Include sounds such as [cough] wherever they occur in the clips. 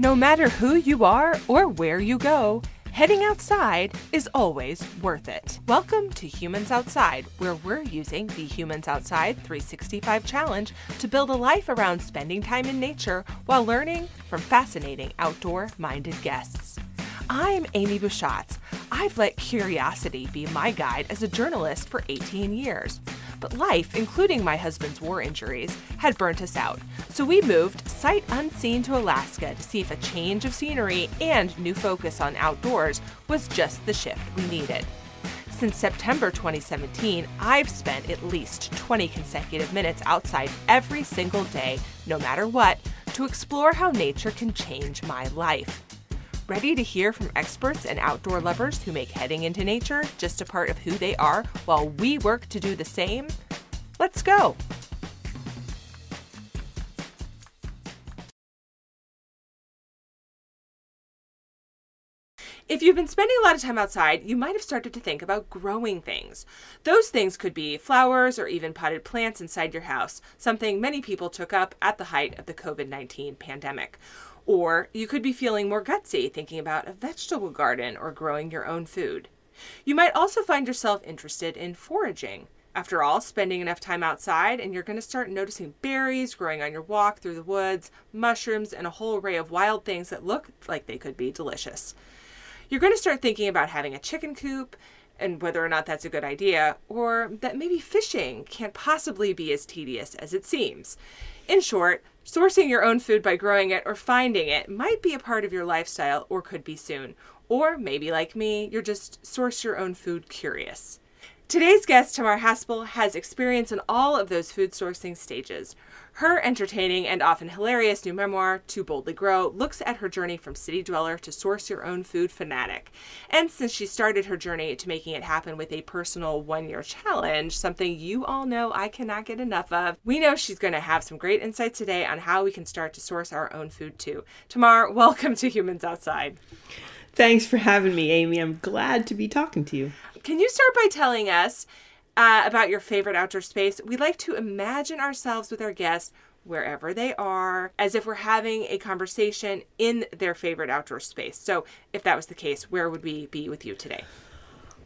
No matter who you are or where you go, heading outside is always worth it. Welcome to Humans Outside, where we're using the Humans Outside 365 Challenge to build a life around spending time in nature while learning from fascinating outdoor minded guests. I'm Amy Bushatz. I've let curiosity be my guide as a journalist for 18 years. But life, including my husband's war injuries, had burnt us out. So we moved sight unseen to Alaska to see if a change of scenery and new focus on outdoors was just the shift we needed. Since September 2017, I've spent at least 20 consecutive minutes outside every single day, no matter what, to explore how nature can change my life. Ready to hear from experts and outdoor lovers who make heading into nature just a part of who they are while we work to do the same? Let's go! If you've been spending a lot of time outside, you might have started to think about growing things. Those things could be flowers or even potted plants inside your house, something many people took up at the height of the COVID 19 pandemic. Or you could be feeling more gutsy, thinking about a vegetable garden or growing your own food. You might also find yourself interested in foraging. After all, spending enough time outside, and you're going to start noticing berries growing on your walk through the woods, mushrooms, and a whole array of wild things that look like they could be delicious. You're going to start thinking about having a chicken coop and whether or not that's a good idea, or that maybe fishing can't possibly be as tedious as it seems. In short, sourcing your own food by growing it or finding it might be a part of your lifestyle or could be soon. Or maybe, like me, you're just source your own food curious. Today's guest, Tamar Haspel, has experience in all of those food sourcing stages. Her entertaining and often hilarious new memoir, To Boldly Grow, looks at her journey from city dweller to source your own food fanatic. And since she started her journey to making it happen with a personal one year challenge, something you all know I cannot get enough of, we know she's going to have some great insights today on how we can start to source our own food too. Tamar, [laughs] welcome to Humans Outside. Thanks for having me, Amy. I'm glad to be talking to you. Can you start by telling us uh, about your favorite outdoor space? We like to imagine ourselves with our guests wherever they are, as if we're having a conversation in their favorite outdoor space. So, if that was the case, where would we be with you today?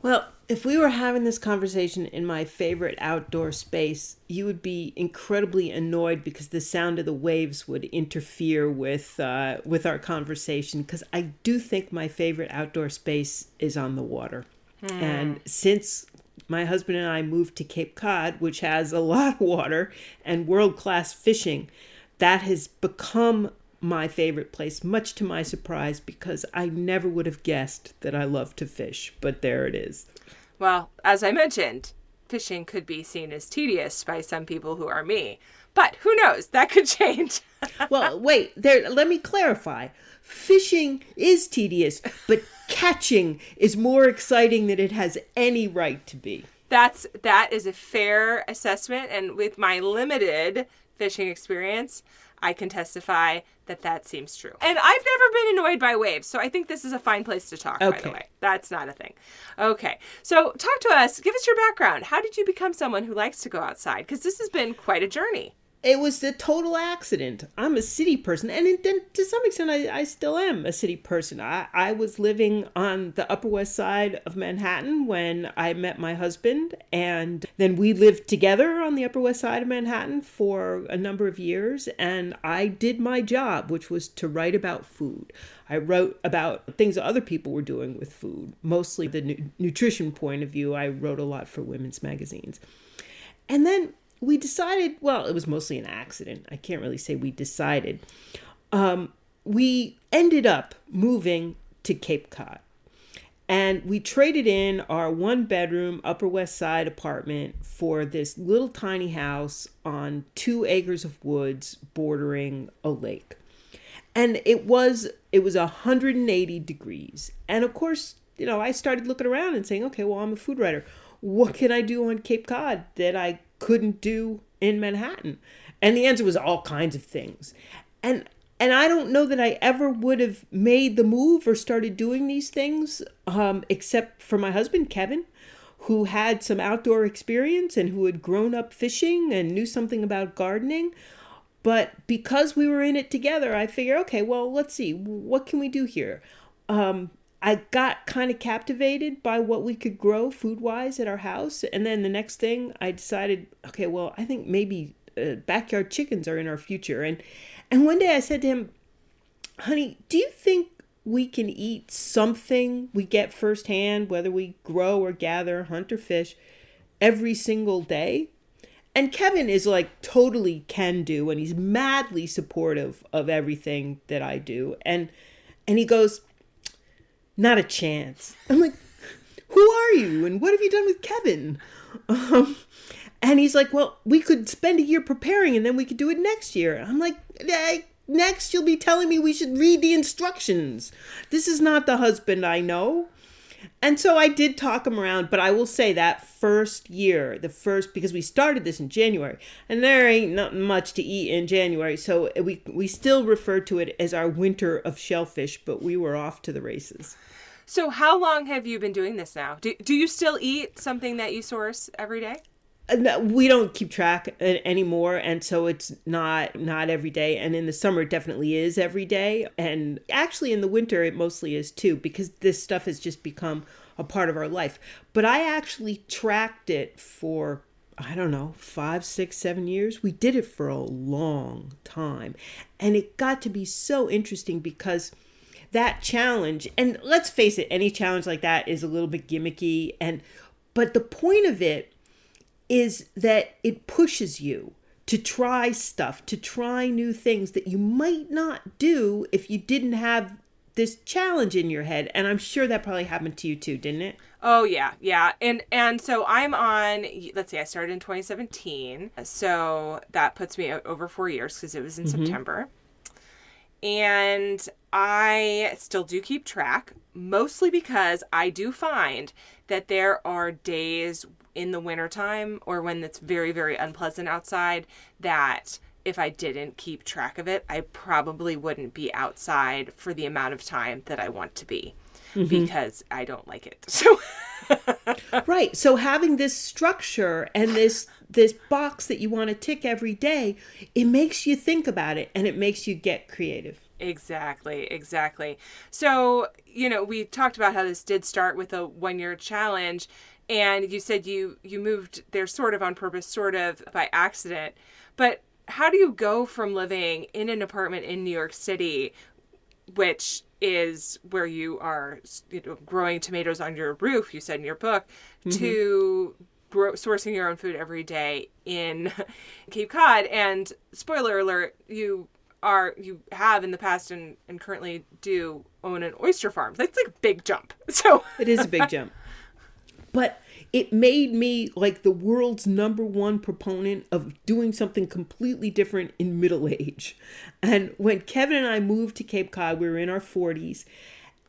Well, if we were having this conversation in my favorite outdoor space, you would be incredibly annoyed because the sound of the waves would interfere with uh, with our conversation. Because I do think my favorite outdoor space is on the water, hmm. and since my husband and I moved to Cape Cod, which has a lot of water and world class fishing, that has become my favorite place, much to my surprise, because I never would have guessed that I love to fish, but there it is. Well, as I mentioned, fishing could be seen as tedious by some people who are me. But who knows? That could change. [laughs] well, wait, there let me clarify. Fishing is tedious, but catching is more exciting than it has any right to be. That's that is a fair assessment and with my limited fishing experience, I can testify that that seems true. And I've never been annoyed by waves, so I think this is a fine place to talk, okay. by the way. That's not a thing. Okay, so talk to us. Give us your background. How did you become someone who likes to go outside? Because this has been quite a journey it was a total accident. I'm a city person, and then to some extent, I, I still am a city person. I, I was living on the Upper West Side of Manhattan when I met my husband, and then we lived together on the Upper West Side of Manhattan for a number of years. And I did my job, which was to write about food. I wrote about things other people were doing with food, mostly the nu- nutrition point of view. I wrote a lot for women's magazines. And then we decided, well, it was mostly an accident. I can't really say we decided. Um, we ended up moving to Cape Cod. And we traded in our one bedroom Upper West Side apartment for this little tiny house on two acres of woods bordering a lake. And it was it was 180 degrees. And of course, you know, I started looking around and saying, okay, well, I'm a food writer. What can I do on Cape Cod that I couldn't do in Manhattan? And the answer was all kinds of things. And and I don't know that I ever would have made the move or started doing these things, um, except for my husband Kevin, who had some outdoor experience and who had grown up fishing and knew something about gardening. But because we were in it together, I figure, okay, well, let's see, what can we do here? Um, I got kind of captivated by what we could grow food wise at our house. And then the next thing I decided, okay, well, I think maybe uh, backyard chickens are in our future. And, and one day I said to him, honey, do you think we can eat something we get firsthand, whether we grow or gather, hunt or fish, every single day? And Kevin is like totally can do, and he's madly supportive of everything that I do. And and he goes, not a chance. I'm like, who are you? And what have you done with Kevin? Um, and he's like, well, we could spend a year preparing and then we could do it next year. I'm like, next you'll be telling me we should read the instructions. This is not the husband I know. And so I did talk him around, but I will say that first year, the first because we started this in January, and there ain't not much to eat in January, so we we still refer to it as our winter of shellfish, but we were off to the races. So how long have you been doing this now? Do do you still eat something that you source every day? We don't keep track uh, anymore and so it's not not every day and in the summer it definitely is every day and actually in the winter it mostly is too because this stuff has just become a part of our life. But i actually tracked it for i don't know five six seven years. We did it for a long time and it got to be so interesting because that challenge and let's face it any challenge like that is a little bit gimmicky and but the point of it is that it pushes you to try stuff, to try new things that you might not do if you didn't have this challenge in your head. And I'm sure that probably happened to you too, didn't it? Oh yeah, yeah. And and so I'm on let's see, I started in 2017. So that puts me over 4 years cuz it was in mm-hmm. September. And I still do keep track, mostly because I do find that there are days in the wintertime or when it's very, very unpleasant outside that if I didn't keep track of it, I probably wouldn't be outside for the amount of time that I want to be mm-hmm. because I don't like it. [laughs] So Right. So having this structure and this this box that you want to tick every day, it makes you think about it and it makes you get creative. Exactly, exactly. So, you know, we talked about how this did start with a one year challenge and you said you you moved there sort of on purpose sort of by accident. But how do you go from living in an apartment in new york city which is where you are you know, growing tomatoes on your roof you said in your book mm-hmm. to grow, sourcing your own food every day in [laughs] cape cod? And spoiler alert you are you have in the past and, and currently do own an oyster farm. That's like a big jump. [laughs] So it is a big jump [laughs] but it made me like the world's number one proponent of doing something completely different in middle age. And when Kevin and I moved to Cape Cod, we were in our 40s.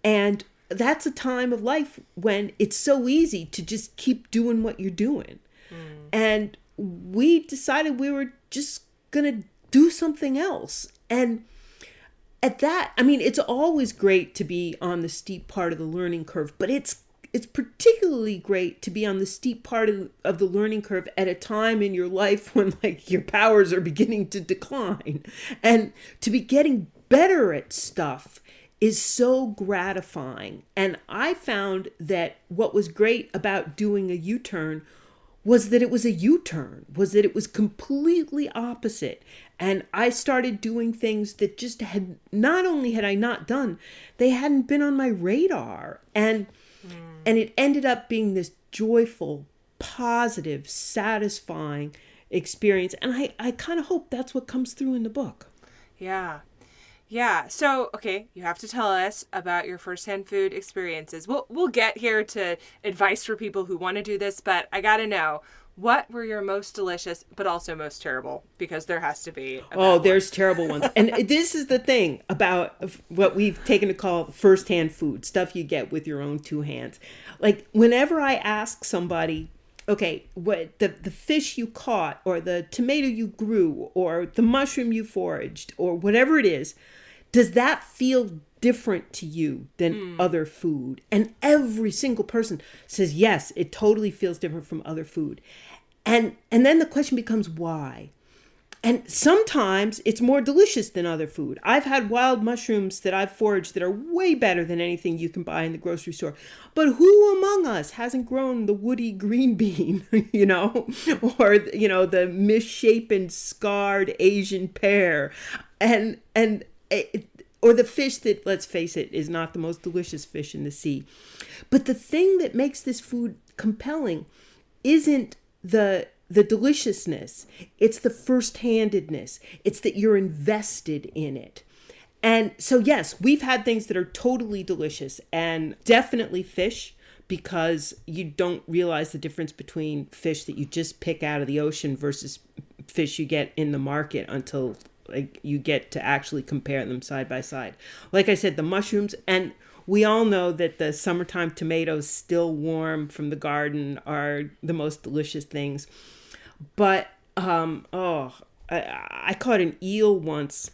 And that's a time of life when it's so easy to just keep doing what you're doing. Mm. And we decided we were just going to do something else. And at that, I mean, it's always great to be on the steep part of the learning curve, but it's it's particularly great to be on the steep part of, of the learning curve at a time in your life when like your powers are beginning to decline. And to be getting better at stuff is so gratifying. And i found that what was great about doing a u-turn was that it was a u-turn was that it was completely opposite. And i started doing things that just had not only had i not done they hadn't been on my radar. And Mm. and it ended up being this joyful, positive, satisfying experience. And I, I kind of hope that's what comes through in the book. Yeah. Yeah. So, okay, you have to tell us about your firsthand food experiences. We'll we'll get here to advice for people who want to do this, but I got to know what were your most delicious, but also most terrible? Because there has to be. Oh, there's terrible ones. and [laughs] this is the thing about what we've taken to call first-hand food stuff you get with your own two hands. Like, whenever I ask somebody, okay, what the, the fish you caught, or the tomato you grew, or the mushroom you foraged, or whatever it is, does that feel different to you than mm. other food? And every single person says, yes, it totally feels different from other food and and then the question becomes why and sometimes it's more delicious than other food. I've had wild mushrooms that I've foraged that are way better than anything you can buy in the grocery store. But who among us hasn't grown the woody green [laughs] bean, you know, or you know the misshapen, scarred Asian pear, and and it, or the fish that, let's face it, is not the most delicious fish in the sea. But the thing that makes this food compelling isn't the the deliciousness, it's the first handedness, it's that you're invested in it. And so, yes, we've had things that are totally delicious and definitely fish because you don't realize the difference between fish that you just pick out of the ocean versus fish you get in the market until like you get to actually compare them side by side. Like I said, the mushrooms and we all know that the summertime tomatoes still warm from the garden are the most delicious things but um, oh, I, I caught an eel once,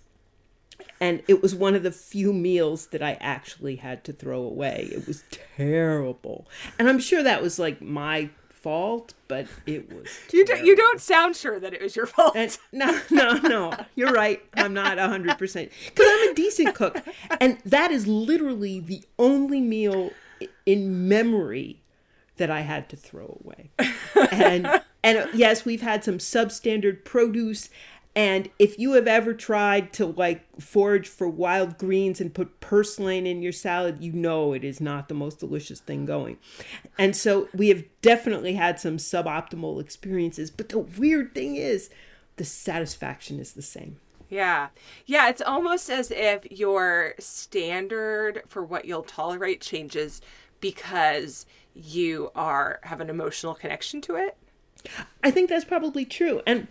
and it was one of the few meals that I actually had to throw away. It was terrible, and I'm sure that was like my fault, but it was. [laughs] You don't, you don't sound sure that it was your fault. And, no, no, no. You're right. I'm not 100% because I'm a decent cook. And that is literally the only meal in memory that I had to throw away. And and uh, yes, we've had some substandard produce. And if you have ever tried to like forage for wild greens and put purslane in your salad, you know it is not the most delicious thing going. And so we have definitely had some suboptimal experiences. But the weird thing is, the satisfaction is the same. Yeah. Yeah, it's almost as if your standard for what you'll tolerate changes because you are have an emotional connection to it. I think that's probably true. And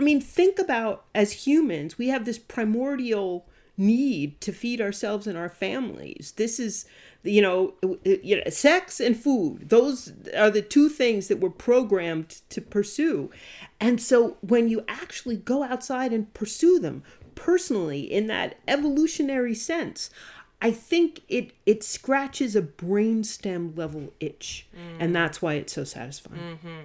I mean, think about as humans, we have this primordial need to feed ourselves and our families. This is, you know, you know, sex and food. Those are the two things that we're programmed to pursue. And so when you actually go outside and pursue them personally in that evolutionary sense, I think it it scratches a brainstem level itch, mm. and that's why it's so satisfying. Mm-hmm.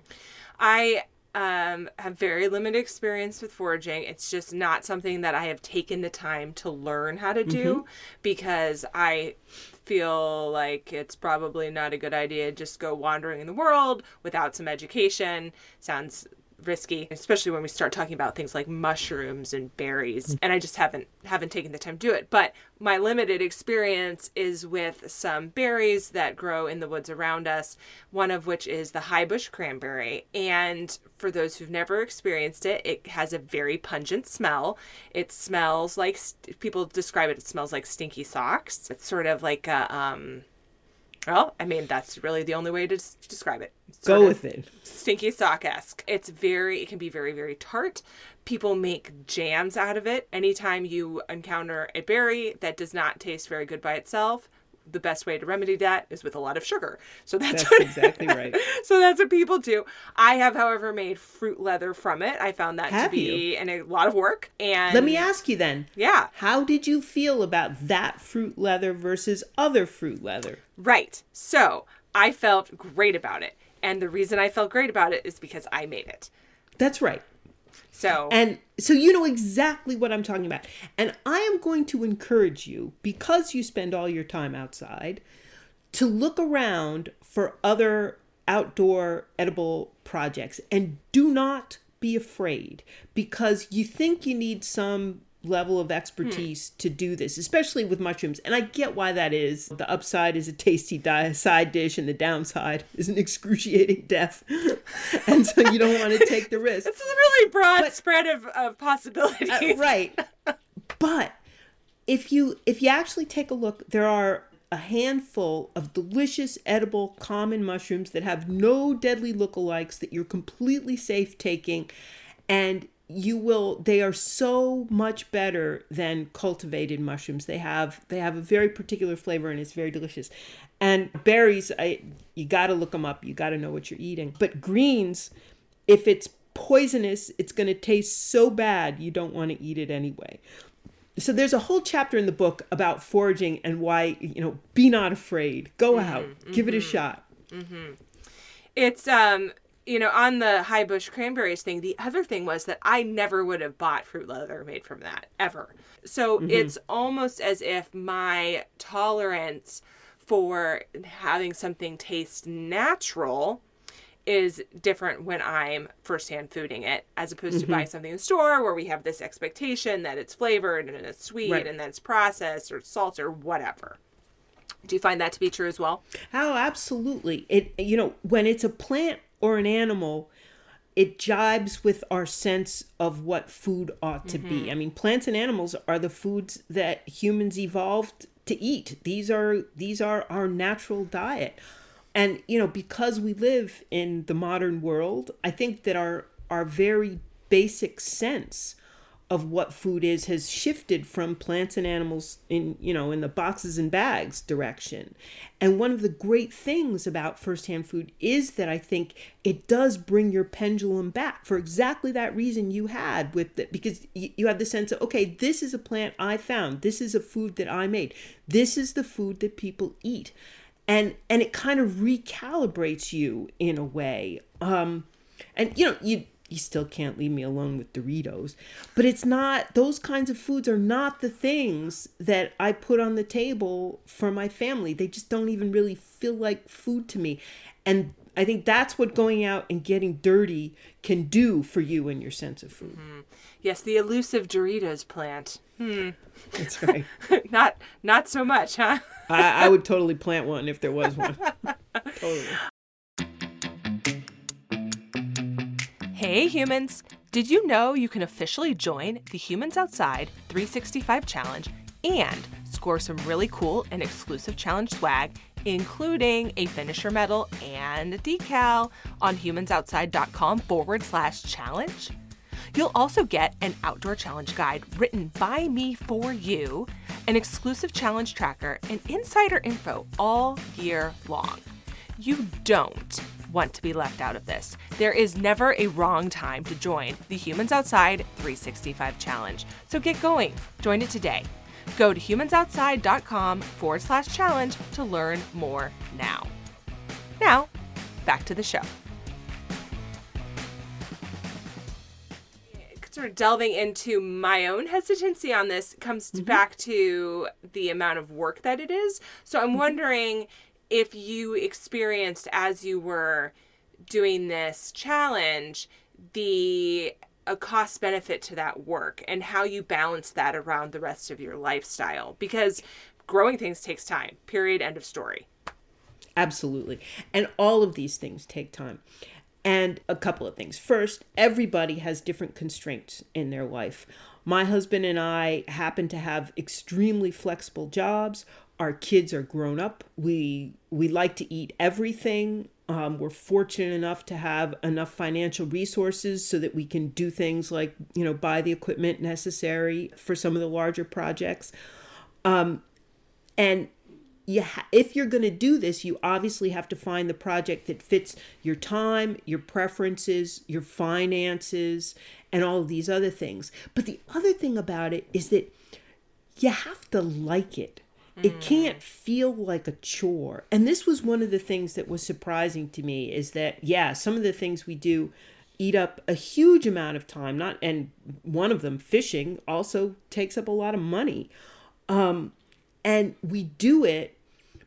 I um, have very limited experience with foraging. It's just not something that I have taken the time to learn how to do mm-hmm. because I feel like it's probably not a good idea to just go wandering in the world without some education. Sounds risky, especially when we start talking about things like mushrooms and berries. And I just haven't haven't taken the time to do it. But my limited experience is with some berries that grow in the woods around us, one of which is the high bush cranberry. And for those who've never experienced it, it has a very pungent smell. It smells like people describe it, it smells like stinky socks. It's sort of like a um well, I mean, that's really the only way to describe it. Sort Go with it. Stinky sock esque. It's very, it can be very, very tart. People make jams out of it. Anytime you encounter a berry that does not taste very good by itself, the best way to remedy that is with a lot of sugar. So that's, that's what, exactly right. [laughs] so that's what people do. I have, however, made fruit leather from it. I found that have to be and a lot of work. And let me ask you then. Yeah. How did you feel about that fruit leather versus other fruit leather? Right. So I felt great about it. And the reason I felt great about it is because I made it. That's right. So and so you know exactly what I'm talking about. And I am going to encourage you because you spend all your time outside to look around for other outdoor edible projects and do not be afraid because you think you need some level of expertise hmm. to do this, especially with mushrooms. And I get why that is. The upside is a tasty di- side dish, and the downside is an excruciating [laughs] death. and so you don't want to take the risk. It's a really broad but, spread of, of possibilities. Uh, right. but if you if you actually take a look, there are a handful of delicious, edible, common mushrooms that have no deadly lookalikes that you're completely safe taking. And you will they are so much better than cultivated mushrooms. They have they have a very particular flavor and it's very delicious. And berries i you got to look them up. You got to know what you're eating. But greens if it's poisonous it's going to taste so bad you don't want to eat it anyway. So there's a whole chapter in the book about foraging and why you know be not afraid. Go mm-hmm, out. Mm-hmm. give it a mm-hmm. shot. Mm-hmm. it's um you know, on the high bush cranberries thing, the other thing was that I never would have bought fruit leather made from that ever. So mm-hmm. it's almost as if my tolerance for having something taste natural is different when I'm firsthand fooding it as opposed to mm-hmm. buying something in the store where we have this expectation that it's flavored and it's sweet Right. and that it's processed or salt or whatever. Do you find that to be true as well? Oh, absolutely. It you know, when it's a plant or an animal, it jibes with our sense of what food ought to be. Mm-hmm. I mean, plants and animals are the foods that humans evolved to eat. These are these are our natural diet. And you know, because we live in the modern world, I think that our our very basic sense of what food is has shifted from plants and animals in you know in the boxes and bags direction. And one of the great things about firsthand food is that i think it does bring your pendulum back for exactly that reason you had with it because you, have the sense of okay this is a plant i found. This is a food that i made. This is the food that people eat. And and it kind of recalibrates you in a way. Um and you know you you still can't leave me alone with Doritos. But it's not those kinds of foods are not the things that I put on the table for my family. They just don't even really feel like food to me. And I think that's what going out and getting dirty can do for you and your sense of food. Yes, the elusive Doritos plant. Hmm. That's right. [laughs] not not so much, huh? I, I would totally plant one if there was one. [laughs] totally. Hey humans! Did you know you can officially join the Humans Outside 365 Challenge and score some really cool and exclusive challenge swag, including a finisher medal and a decal on humansoutside.com forward slash challenge? You'll also get an outdoor challenge guide written by me for you, an exclusive challenge tracker, and insider info all year long. You don't want to be left out of this. There is never a wrong time to join the Humans Outside 365 Challenge. So get going. Join it today. Go to humansoutside.com forward slash challenge to learn more now. Now, back to the show. Sort of delving into my own hesitancy on this comes to back to the amount of work that it is. So I'm mm-hmm. wondering if you experienced as you were doing this challenge the a cost benefit to that work and how you balance that around the rest of your lifestyle because growing things takes time period end of story Absolutely. And all of these things take time. And a couple of things. First, everybody has different constraints in their life. My husband and I happen to have extremely flexible jobs. Our kids are grown up. We we like to eat everything. Um, we're fortunate enough to have enough financial resources so that we can do things like you know buy the equipment necessary for some of the larger projects. Um, and you ha- if you're going to do this you obviously have to find the project that fits your time your preferences your finances and all of these other things but the other thing about it is that you have to like it it can't feel like a chore. And this was one of the things that was surprising to me is that yeah some of the things we do eat up a huge amount of time not and one of them fishing also takes up a lot of money. Um and we do it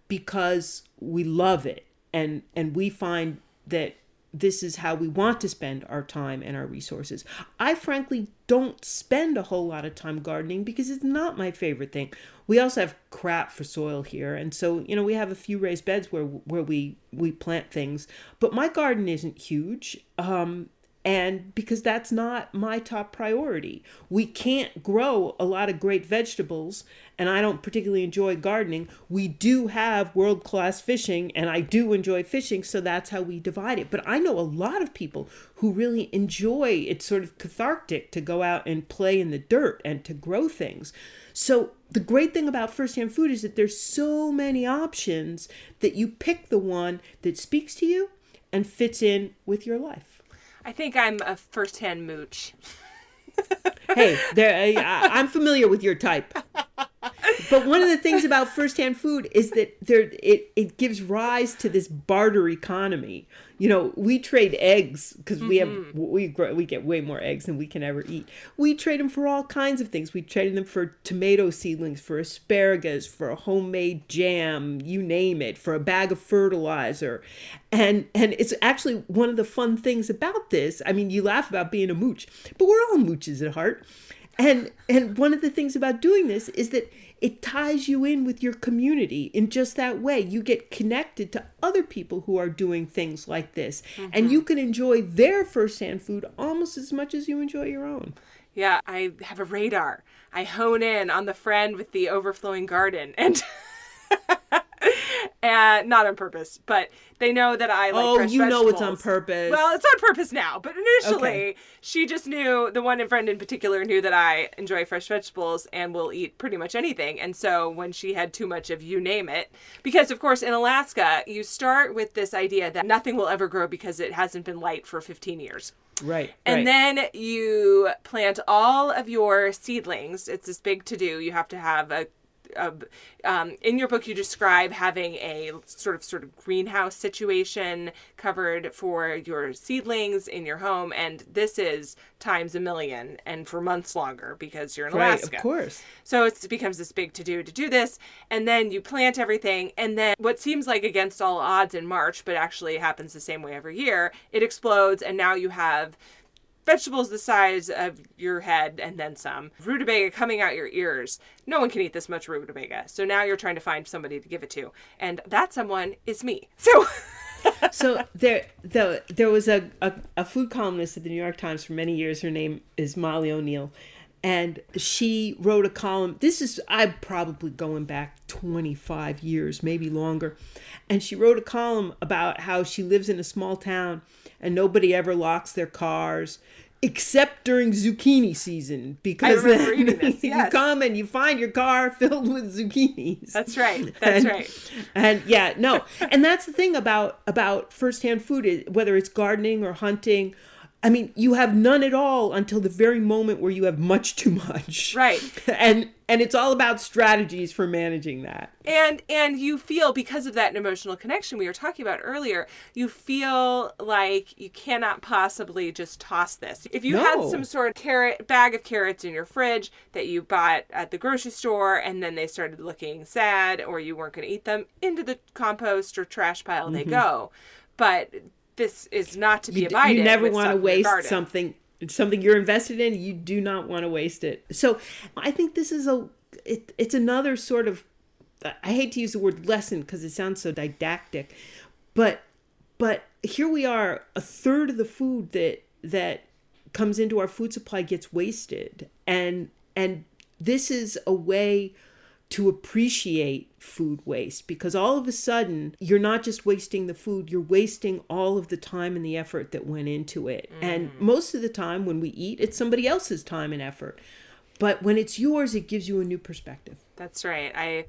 because we love it. And and we find that this is how we want to spend our time and our resources. I frankly don't spend a whole lot of time gardening because it's not my favorite thing. We also have crap for soil here and so you know we have a few raised beds where where we we plant things, but my garden isn't huge. Um and because that's not my top priority. We can't grow a lot of great vegetables, and I don't particularly enjoy gardening. We do have world class fishing, and I do enjoy fishing, so that's how we divide it. But I know a lot of people who really enjoy it's sort of cathartic to go out and play in the dirt and to grow things. So the great thing about firsthand food is that there's so many options that you pick the one that speaks to you and fits in with your life. I think i'm a first-hand mooch hey, there I, I'm familiar with your type. but one of the things about first-hand food is that there it it gives rise to this barter economy. You know, we trade eggs because we have mm-hmm. we grow, we get way more eggs than we can ever eat. We trade them for all kinds of things. We trade them for tomato seedlings, for asparagus, for a homemade jam, you name it, for a bag of fertilizer. And and it's actually one of the fun things about this. I mean, you laugh about being a mooch, but we're all mooches at heart. And and one of the things about doing this is that it ties you in with your community in just that way. You get connected to other people who are doing things like this, and you mm-hmm. can enjoy their firsthand food almost as much as you enjoy your own. Yeah, I have a radar. I hone in on the friend with the overflowing garden and [laughs] and not on purpose, but they know that I like oh, you know it's on purpose. Well, it's on purpose now, but initially Okay. she just knew the one friend in particular knew that I enjoy fresh vegetables and will eat pretty much anything. And so when she had too much of you name it, because of course in Alaska you start with this idea that nothing will ever grow because it hasn't been light for 15 years. right. And right. then you plant all of your seedlings. It's this big to do. You have to have a, um, in your book you describe having a sort of sort of greenhouse situation covered for your seedlings in your home, and this is times a million and for months longer because you're in right, Alaska. of course. So it's, it becomes this big to do to do this. And then you plant everything. And then what seems like against all odds in March, but actually happens the same way every year, it explodes. And now you have vegetables the size of your head and then some. Rutabaga coming out your ears. No one can eat this much rutabaga. So now you're trying to find somebody to give it to. And that someone is me. So. [laughs] so there the, there was a, a, a food columnist at the New York Times for many years. Her name is Molly O'Neill. And she wrote a column. This is I'm probably going back 25 years, maybe longer. And she wrote a column about how she lives in a small town and nobody ever locks their cars except during zucchini season because [laughs] then you come and you find your car [laughs] filled with zucchinis. That's right. [laughs] That's And- right. And yeah, no. And that's the thing about about firsthand food is whether it's gardening or hunting. I mean, you have none at all until the very moment where you have much too much. Right. And and it's all about strategies for managing that. and and you feel because of that emotional connection we were talking about earlier you feel like you cannot possibly just toss this if you had some sort of carrot bag of carrots in your fridge that you bought at the grocery store and then they started looking sad or you weren't going to eat them into the compost or trash pile they go but this is not to be Mm-hmm. You, abided you never want to waste garden. Something something you're invested in. You do not want to waste it. So I think this is a it, it's another sort of I hate to use the word lesson because it sounds so didactic, but but here we are a third of the food that that comes into our food supply gets wasted and and this is a way to appreciate food waste because all of a sudden you're not just wasting the food you're wasting all of the time and the effort that went into it and most of the time when we eat it's somebody else's time and effort but when it's yours it gives you a new perspective That's right. I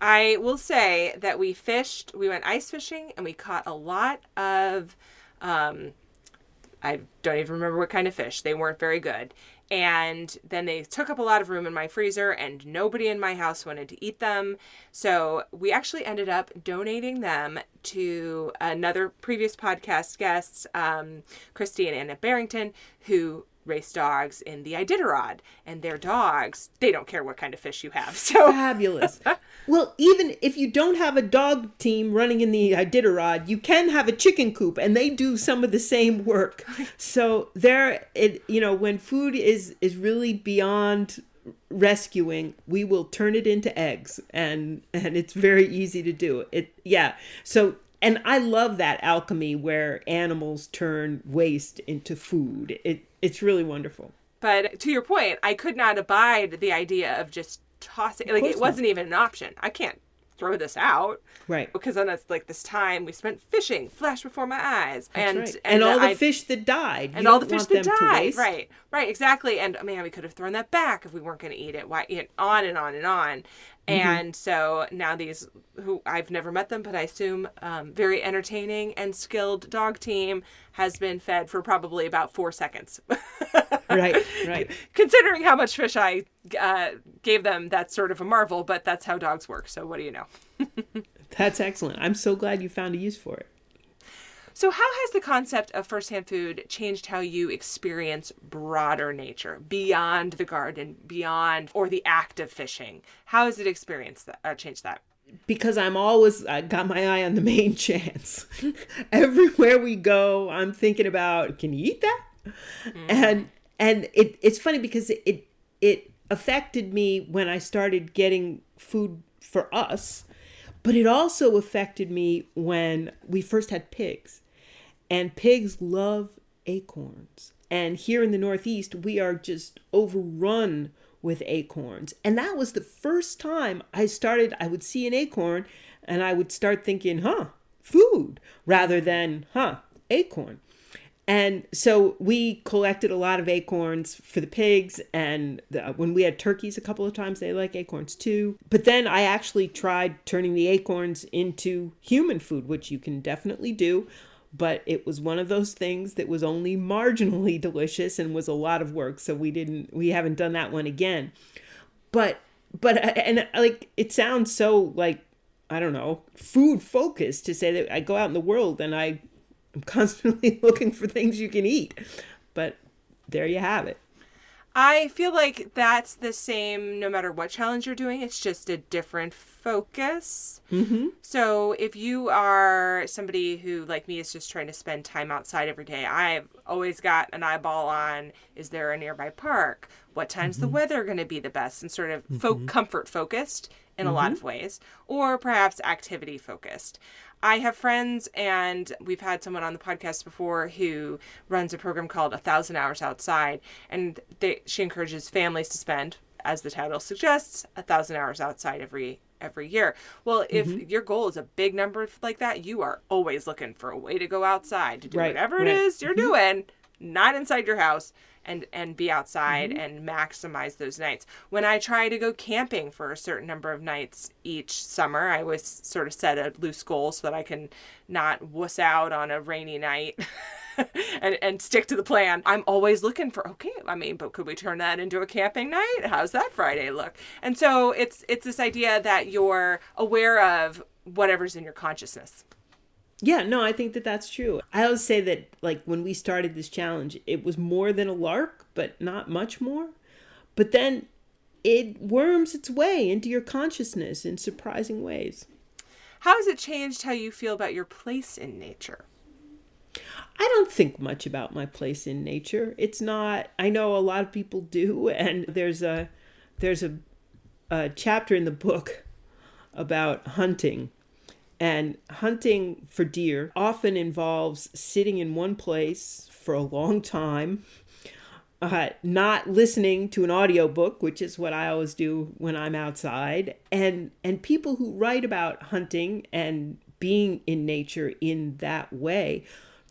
I will say that we fished, we went ice fishing and we caught a lot of um I don't even remember what kind of fish. They weren't very good. And then they took up a lot of room in my freezer, and nobody in my house wanted to eat them. So we actually ended up donating them to another previous podcast guests, um, Kristy and Anna Berington, who race dogs in the Iditarod. And their dogs, they don't care what kind of fish you have. [laughs] So fabulous well even if you don't have a dog team running in the iditarod you can have a chicken coop and they do some of the same work [laughs] so there it you know when food is is really beyond rescuing we will turn it into eggs and and it's very easy to do it yeah so and i love that alchemy where animals turn waste into food it it's really wonderful But to your point, I could not abide the idea of just tossing. Like it not. wasn't even an option. I can't throw this out right because then it's like this time we spent fishing flashed before my eyes, and right. and, all the I- fish that died and you all the fish that died. Right, right, exactly. And man, we could have thrown that back if we weren't going to eat it. Why? You know, on and on and on. Mm-hmm. And so now these, who I've never met them, but I assume um, very entertaining and skilled dog team has been fed for probably about four seconds. [laughs] right, right. [laughs] Considering how much fish I uh, gave them, that's sort of a marvel, but that's how dogs work. So what do you know? [laughs] that's excellent. I'm so glad you found a use for it. So, how has the concept of firsthand food changed how you experience broader nature beyond the garden, beyond or the act of fishing? How has it experienced that, uh, changed that? Because I'm always I got my eye on the main [laughs] chance. Everywhere we go, I'm thinking about can you eat that? Mm. And and it it's funny because it, it it affected me when I started getting food for us, but it also affected me when we first had pigs and pigs love acorns. And here in the Northeast, we are just overrun with acorns. And that was the first time I started, I would see an acorn and I would start thinking, huh, food, rather than, huh, acorn. And so we collected a lot of acorns for the pigs. And the, when we had turkeys a couple of times, they like acorns too. But then I actually tried turning the acorns into human food, which you can definitely do but it was one of those things that was only marginally [laughs] delicious and was a lot of work so we didn't we haven't done that one again. But but uh, and uh, like it sounds so like i don't know food focused to say that i go out in the world and i am [laughs] constantly looking for things you can eat. But there you have it I feel like that's the same no matter what challenge you're doing. It's just a different focus. Mm-hmm. So if you are somebody who, like me, is just trying to spend time outside every day, I've always got an eyeball on is there a nearby park? What time's mm-hmm. the weather going to be the best? And sort of mm-hmm. comfort focused in a lot mm-hmm. of ways, or perhaps activity focused. I have friends, and we've had someone on the podcast before who runs a program called A Thousand Hours Outside, and they, she encourages families to spend, as the title suggests, a thousand hours outside every every year. Well, if mm-hmm. your goal is a big number like that, you are always looking for a way to go outside to do right, whatever right. it is you're mm-hmm. doing, not inside your house and and be outside mm-hmm. and maximize those nights. When I try to go camping for a certain number of nights each summer, I always sort of set a loose goal so that I can not wuss out on a rainy night. [laughs] and, and stick to the plan. I'm always looking for okay. I mean, but could we turn that into a camping night? How's that Friday look? And so it's it's this idea that you're aware of whatever's in your consciousness. Yeah, no, I think that that's true. I always say that, like, when we started this challenge, it was more than a lark, but not much more. But then it worms its way into your consciousness in surprising ways. How has it changed how you feel about your place in nature? I don't think much about my place in nature. It's not, I know a lot of people do, [laughs] and there's a, there's a, a chapter in the book about hunting and hunting for deer often involves sitting in one place for a long time, uh, not listening to an audiobook, which is what I always do when I'm outside. And, and people who write about hunting and being in nature in that way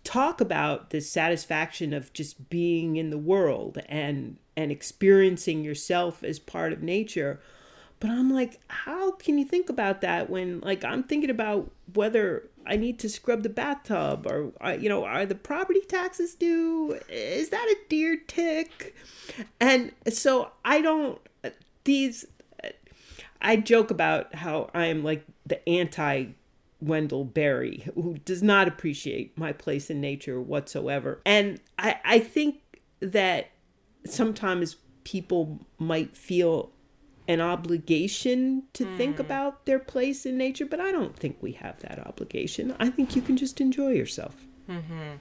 talk about the satisfaction of just being in the world and and experiencing yourself as part of nature but I'm like, how can you think about that when, like, I'm thinking about whether I need to scrub the bathtub or, you know, are the property taxes due? Is that a deer tick? And so I don't, these, I joke about how I am like the anti Wendell Berry, who does not appreciate my place in nature whatsoever. And I, I think that sometimes people might feel an obligation to mm. think about their place in nature, but I don't think we have that obligation. I think you can just enjoy yourself. Mm-hmm.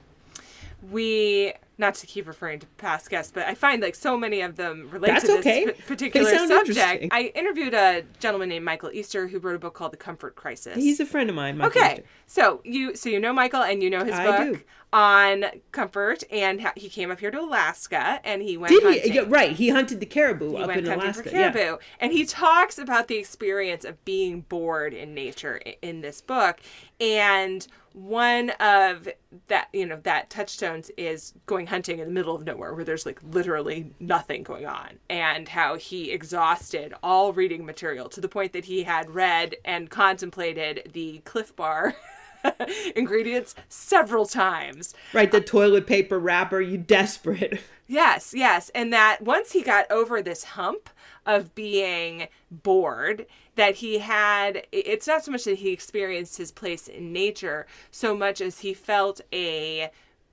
We not to keep referring to past guests, but I find like so many of them relate That's to this okay. p- particular subject. I interviewed a gentleman named Michael Easter who wrote a book called The Comfort Crisis. He's a friend of mine. Michael okay, Easter. so you so you know Michael and you know his I book do. on comfort, and he came up here to Alaska and he went. Did hunting. he? Yeah, right. He hunted the caribou he up in Alaska. Caribou, yeah. and he talks about the experience of being bored in nature in this book, and one of that you know that touchstones is going hunting in the middle of nowhere where there's like literally nothing going on and how he exhausted all reading material to the point that he had read and contemplated the Clif Bar [laughs] ingredients several times. Right, the toilet paper wrapper, you desperate. [laughs] Yes, yes. And that once he got over this hump of being bored, that he had, it's not so much that he experienced his place in nature, so much as he felt a,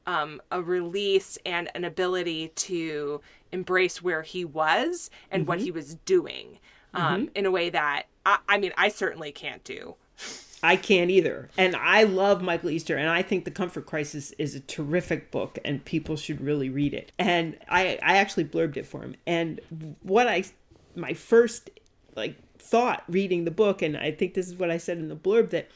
um, a release and an ability to embrace where he was and mm-hmm. what he was doing um, mm-hmm. in a way that, I, I mean, I certainly can't do. I can't either. And I love Michael Easter, and I think The Comfort Crisis is a terrific book, and people should really read it. And I, I actually blurbed it for him. And what I, my first like thought reading the book, and I think this is what I said in the blurb that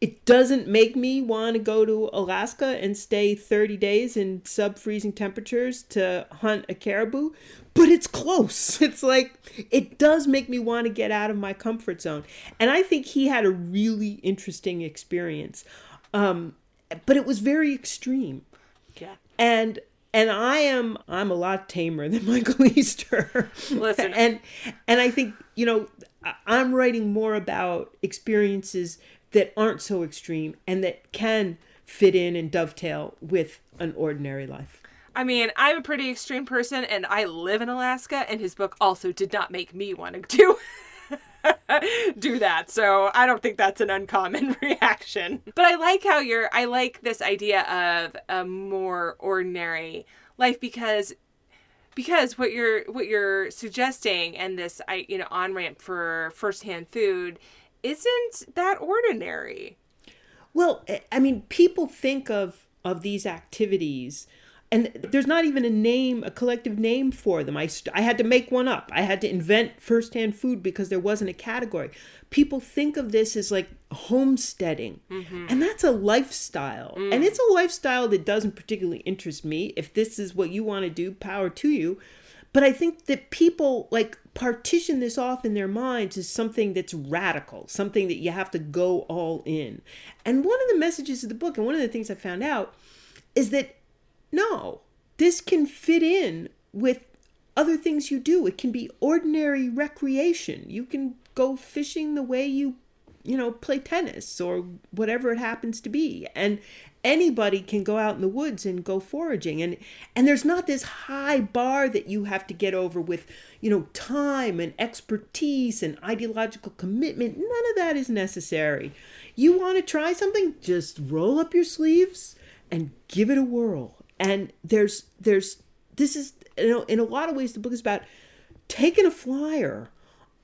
it doesn't make me want to go to Alaska and stay 30 days in sub freezing temperatures to hunt a caribou, but it's close. [laughs] It's like it does make me want to get out of my comfort zone. And I think he had a really interesting experience. Um, but it was very extreme. Yeah. And and I am I'm a lot tamer than [laughs] Michael Easter. Listen. and and I think, you know, I'm writing more about experiences that aren't so extreme and that can fit in and dovetail with an ordinary life. I mean, I'm a pretty extreme person and I live in Alaska, and his book also did not make me want to do. [laughs] do that. So I don't think that's an uncommon [laughs] reaction. But I like how you're I like this idea of a more ordinary life because because what you're what you're suggesting and this I you know on ramp for firsthand food isn't that ordinary. Well, I mean, people think of of these activities and there's not even a name a collective name for them i st- i had to make one up i had to invent firsthand food because there wasn't a category people think of this as like homesteading mm-hmm. and that's a lifestyle mm. and it's a lifestyle that doesn't particularly interest me if this is what you want to do power to you but i think that people like partition this off in their minds as something that's radical something that you have to go all in and one of the messages of the book and one of the things i found out is that no, this can fit in with other things you do. It can be ordinary recreation. You can go fishing the way you, you know, play tennis or whatever it happens to be. And anybody can go out in the woods and go foraging. And and there's not this high bar that you have to get over with you know time and expertise and ideological commitment. None of that is necessary. You want to try something? Just roll up your sleeves and give it a whirl. And there's there's this is you know in a lot of ways the book is about taking a flyer.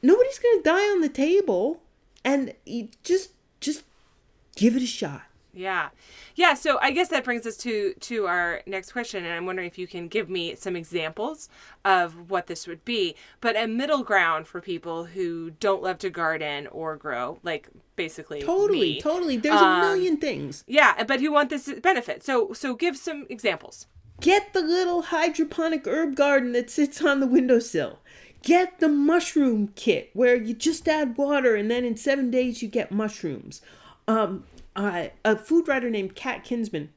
Nobody's going to die on the table. And just just give it a shot yeah. Yeah so i guess that brings us to to our next question and i'm wondering if you can give me some examples of what this would be. But a middle ground for people who don't love to garden or grow like basically totally me. totally. There's um, a million things. Yeah but who want this benefit. So so give some examples. Get the little hydroponic herb garden that sits on the windowsill. Get the mushroom kit where you just add water and then in seven days you get mushrooms. Um, uh, a food writer named Kat Kinsman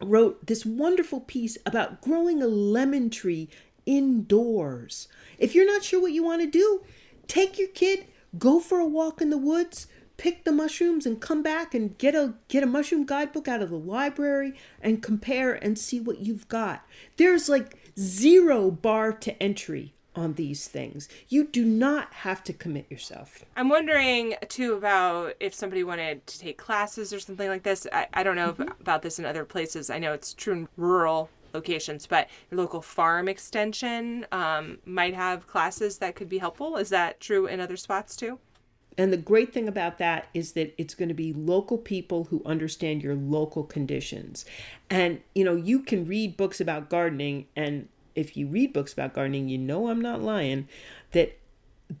wrote this wonderful piece about growing a lemon tree indoors. If you're not sure what you want to do, take your kid, go for a walk in the woods, pick the mushrooms and come back and get a get a mushroom guidebook out of the library and compare and see what you've got. There's like zero bar to entry on these things. You do not have to commit yourself. I'm wondering too about if somebody wanted to take classes or something like this. I, I don't know mm-hmm. about this in other places. I know it's true in rural locations, but your local farm extension um, might have classes that could be helpful. Is that true in other spots too? And the great thing about that is that it's going to be local people who understand your local conditions. And, you know, you can read books about gardening and if you read books about gardening, you know I'm not lying, that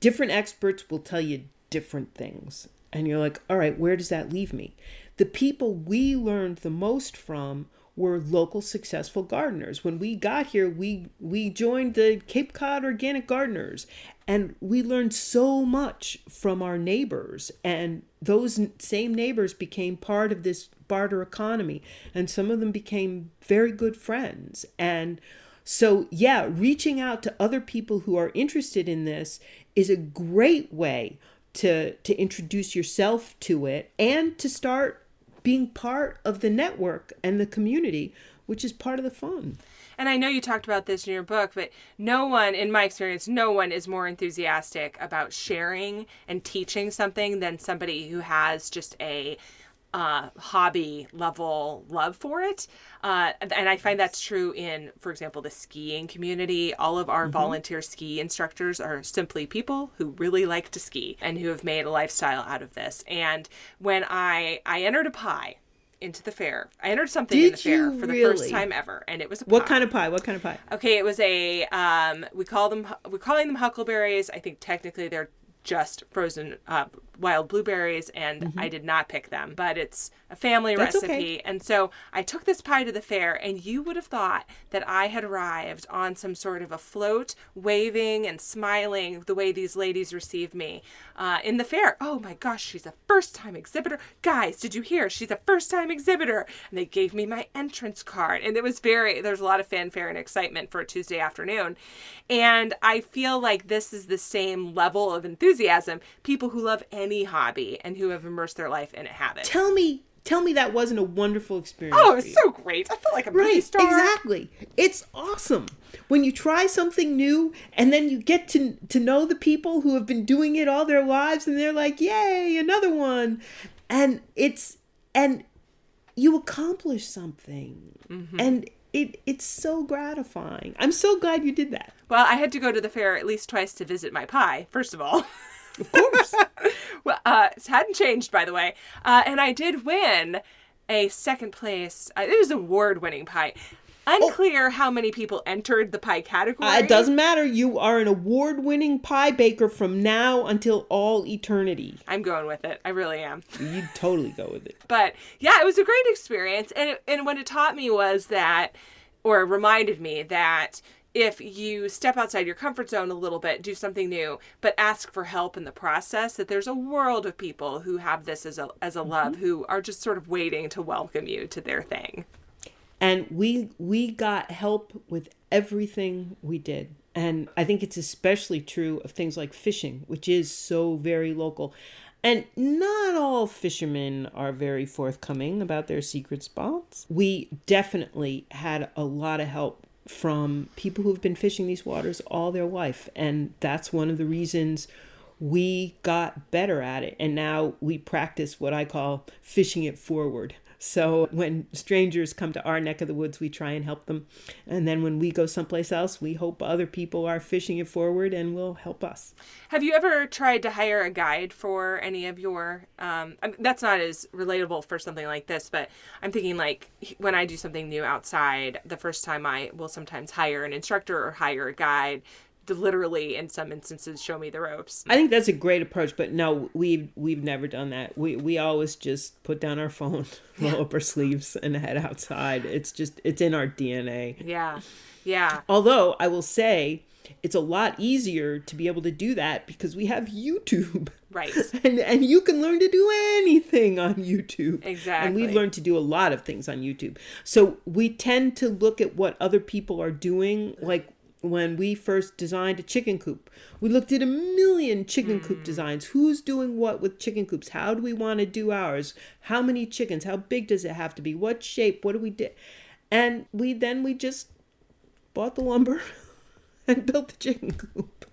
different experts will tell you different things. And you're like, all right, where does that leave me? The people we learned the most from were local successful gardeners. When we got here, we we joined the Cape Cod Organic Gardeners and we learned so much from our neighbors and those same neighbors became part of this barter economy and some of them became very good friends and so, yeah, reaching out to other people who are interested in this is a great way to to introduce yourself to it and to start being part of the network and the community, which is part of the fun. And I know you talked about this in your book, but no one, in my experience, no one is more enthusiastic about sharing and teaching something than somebody who has just a uh, hobby level love for it. Uh, and I find that's true in, for example, the skiing community. All of our mm-hmm. volunteer ski instructors are simply people who really like to ski and who have made a lifestyle out of this. And when I I entered a pie into the fair. I entered something Did in the fair for the first time ever, and it was a what kind of pie? What kind of pie? Okay, it was a um, we call them we're calling them huckleberries. I think technically they're just frozen uh, wild blueberries, and mm-hmm. I did not pick them, but it's a family That's recipe. Okay. And so I took this pie to the fair, and you would have thought that I had arrived on some sort of a float, waving and smiling the way these ladies received me uh, in the fair. Oh my gosh, she's a first time exhibitor. Guys, did you hear? She's a first time exhibitor. And they gave me my entrance card. And it was very, there's a lot of fanfare and excitement for a Tuesday afternoon. And I feel like this is the same level of enthusiasm. People who love any hobby and who have immersed their life in it have it. Tell me tell me that wasn't a wonderful experience. Oh, it was so great. I felt like a movie right, star. Exactly. It's awesome. When you try something new and then you get to to know the people who have been doing it all their lives and they're like, "Yay, another one." And it's and you accomplish something. Mm-hmm. And it it's so gratifying. I'm so glad you did that. Well, I had to go to the fair at least twice to visit my pie, first of all. [laughs] Of course. [laughs] well, uh, it hadn't changed, by the way. Uh, and I did win a second place. Uh, it was award winning pie. Unclear oh. how many people entered the pie category. Uh, it doesn't matter. You are an award winning pie baker from now until all eternity. I'm going with it. I really am. You'd totally go with it. But yeah, it was a great experience. And, it, and what it taught me was that, or reminded me that if you step outside your comfort zone a little bit, do something new, but ask for help in the process, that there's a world of people who have this as a as a mm-hmm. love who are just sort of waiting to welcome you to their thing. And we we got help with everything we did. And I think it's especially true of things like fishing, which is so very local. And not all fishermen are very forthcoming about their secret spots. We definitely had a lot of help from people who've been fishing these waters all their life. And that's one of the reasons we got better at it. And now we practice what I call fishing it forward. So when strangers come to our neck of the woods, we try and help them. And then when we go someplace else, we hope other people are fishing it forward and will help us. Have you ever tried to hire a guide for any of your? Um, I mean, that's not as relatable for something like this, but I'm thinking like when I do something new outside, the first time I will sometimes hire an instructor or hire a guide literally in some instances show me the ropes. I think that's a great approach, but no, we've we've never done that. We we always just put down our phone, [laughs] roll up our sleeves, and head outside. It's just it's in our DNA. Yeah, yeah. Although I will say, it's a lot easier to be able to do that because we have YouTube. Right. [laughs] And and you can learn to do anything on YouTube. Exactly. And we've learned to do a lot of things on YouTube. So we tend to look at what other people are doing. Like when we first designed a chicken coop. We looked at a million chicken coop hmm. designs. Who's doing what with chicken coops? How do we want to do ours? How many chickens? How big does it have to be? What shape? What do we do? And we then we just bought the lumber [laughs] and built the chicken coop.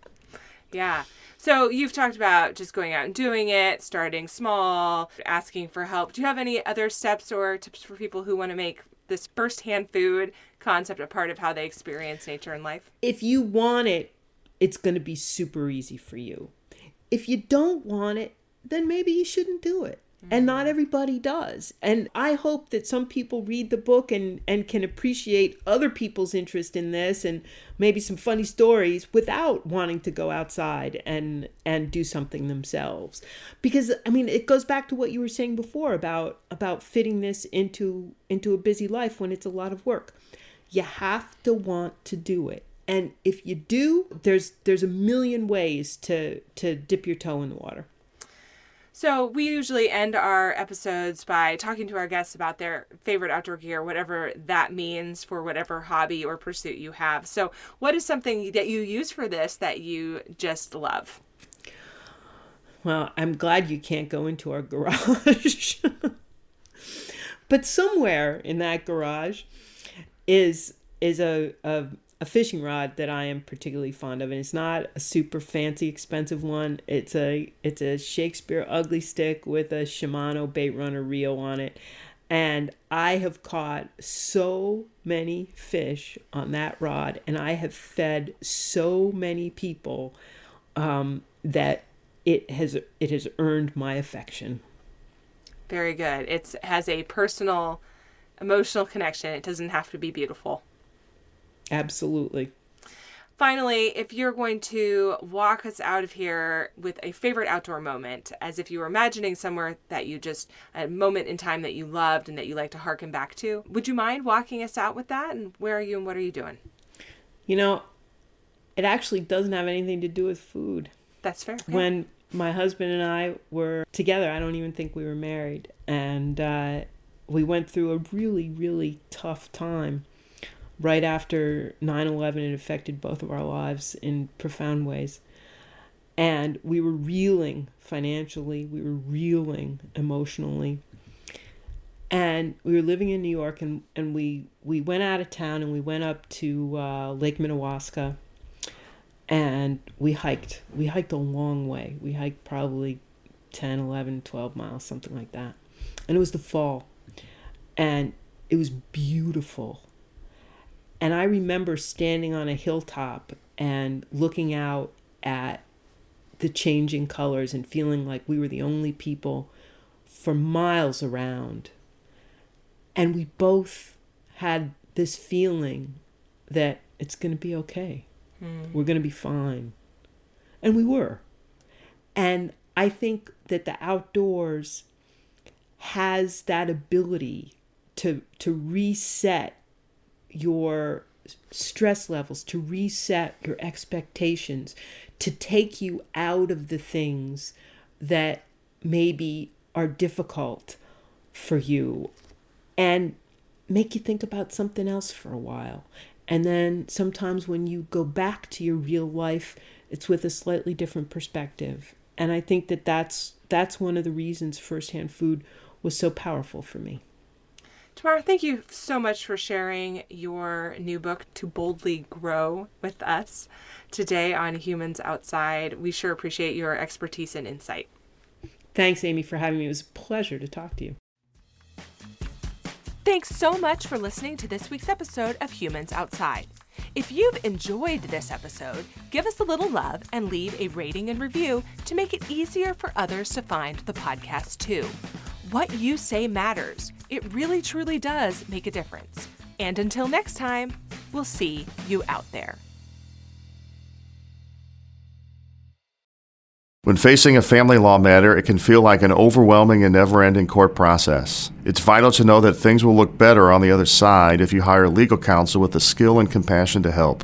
Yeah. So you've talked about just going out and doing it, starting small, asking for help. Do you have any other steps or tips for people who want to make this firsthand food concept a part of how they experience nature and life? If you want it, it's going to be super easy for you. If you don't want it, then maybe you shouldn't do it and mm-hmm. not everybody does. And i hope that some people read the book and and can appreciate other people's interest in this and maybe some funny stories without wanting to go outside and and do something themselves. Because i mean it goes back to what you were saying before about about fitting this into into a busy life when it's a lot of work. You have to want to do it. And if you do there's there's a million ways to to dip your toe in the water so, we usually end our episodes by talking to our guests about their favorite outdoor gear, whatever that means for whatever hobby or pursuit you have. So, what is something that you use for this that you just love? Well, I'm glad you can't go into our garage. [laughs] but somewhere in that garage is is a, a a fishing rod that I am particularly fond of, and it's not a super fancy, expensive one. It's a it's a Shakespeare Ugly Stik with a Shimano Baitrunner reel on it, and I have caught so many fish on that rod, and I have fed so many people um, that it has it has earned my affection. Very good. It has a personal, emotional connection. It doesn't have to be beautiful. Absolutely. Finally, if you're going to walk us out of here with a favorite outdoor moment, as if you were imagining somewhere that you just, a moment in time that you loved and that you like to harken back to, would you mind walking us out with that? And where are you and what are you doing? You know, it actually doesn't have anything to do with food. That's fair. Yeah. When my husband and I were together, I don't even think we were married. And uh, we went through a really, really tough time right after 9 11, it affected both of our lives in profound ways. And we were reeling financially, we were reeling emotionally. And we were living in New York, and, and we, we went out of town and we went up to uh, Lake Minnewaska and we hiked. We hiked a long way. We hiked probably 10, 11, 12 miles, something like that. And it was the fall. And it was beautiful and I remember standing on a hilltop and looking out at the changing colors and feeling like we were the only people for miles around. And we both had this feeling that it's going to be okay. Mm. We're going to be fine. And we were. And I think that the outdoors has that ability to to reset your stress levels, to reset your expectations, to take you out of the things that maybe are difficult for you and make you think about something else for a while. And then sometimes when you go back to your real life, it's with a slightly different perspective. And I think that that's that's one of the reasons firsthand food was so powerful for me. Tamar, thank you so much for sharing your new book, To Boldly Grow, with us today on Humans Outside. We sure appreciate your expertise and insight. Thanks, Amy, for having me. It was a pleasure to talk to you. Thanks so much for listening to this week's episode of Humans Outside. If you've enjoyed this episode, give us a little love and leave a rating and review to make it easier for others to find the podcast too. What you say matters. It really truly does make a difference. And until next time, we'll see you out there. When facing a family law matter, it can feel like an overwhelming and never ending court process. It's vital to know that things will look better on the other side if you hire legal counsel with the skill and compassion to help.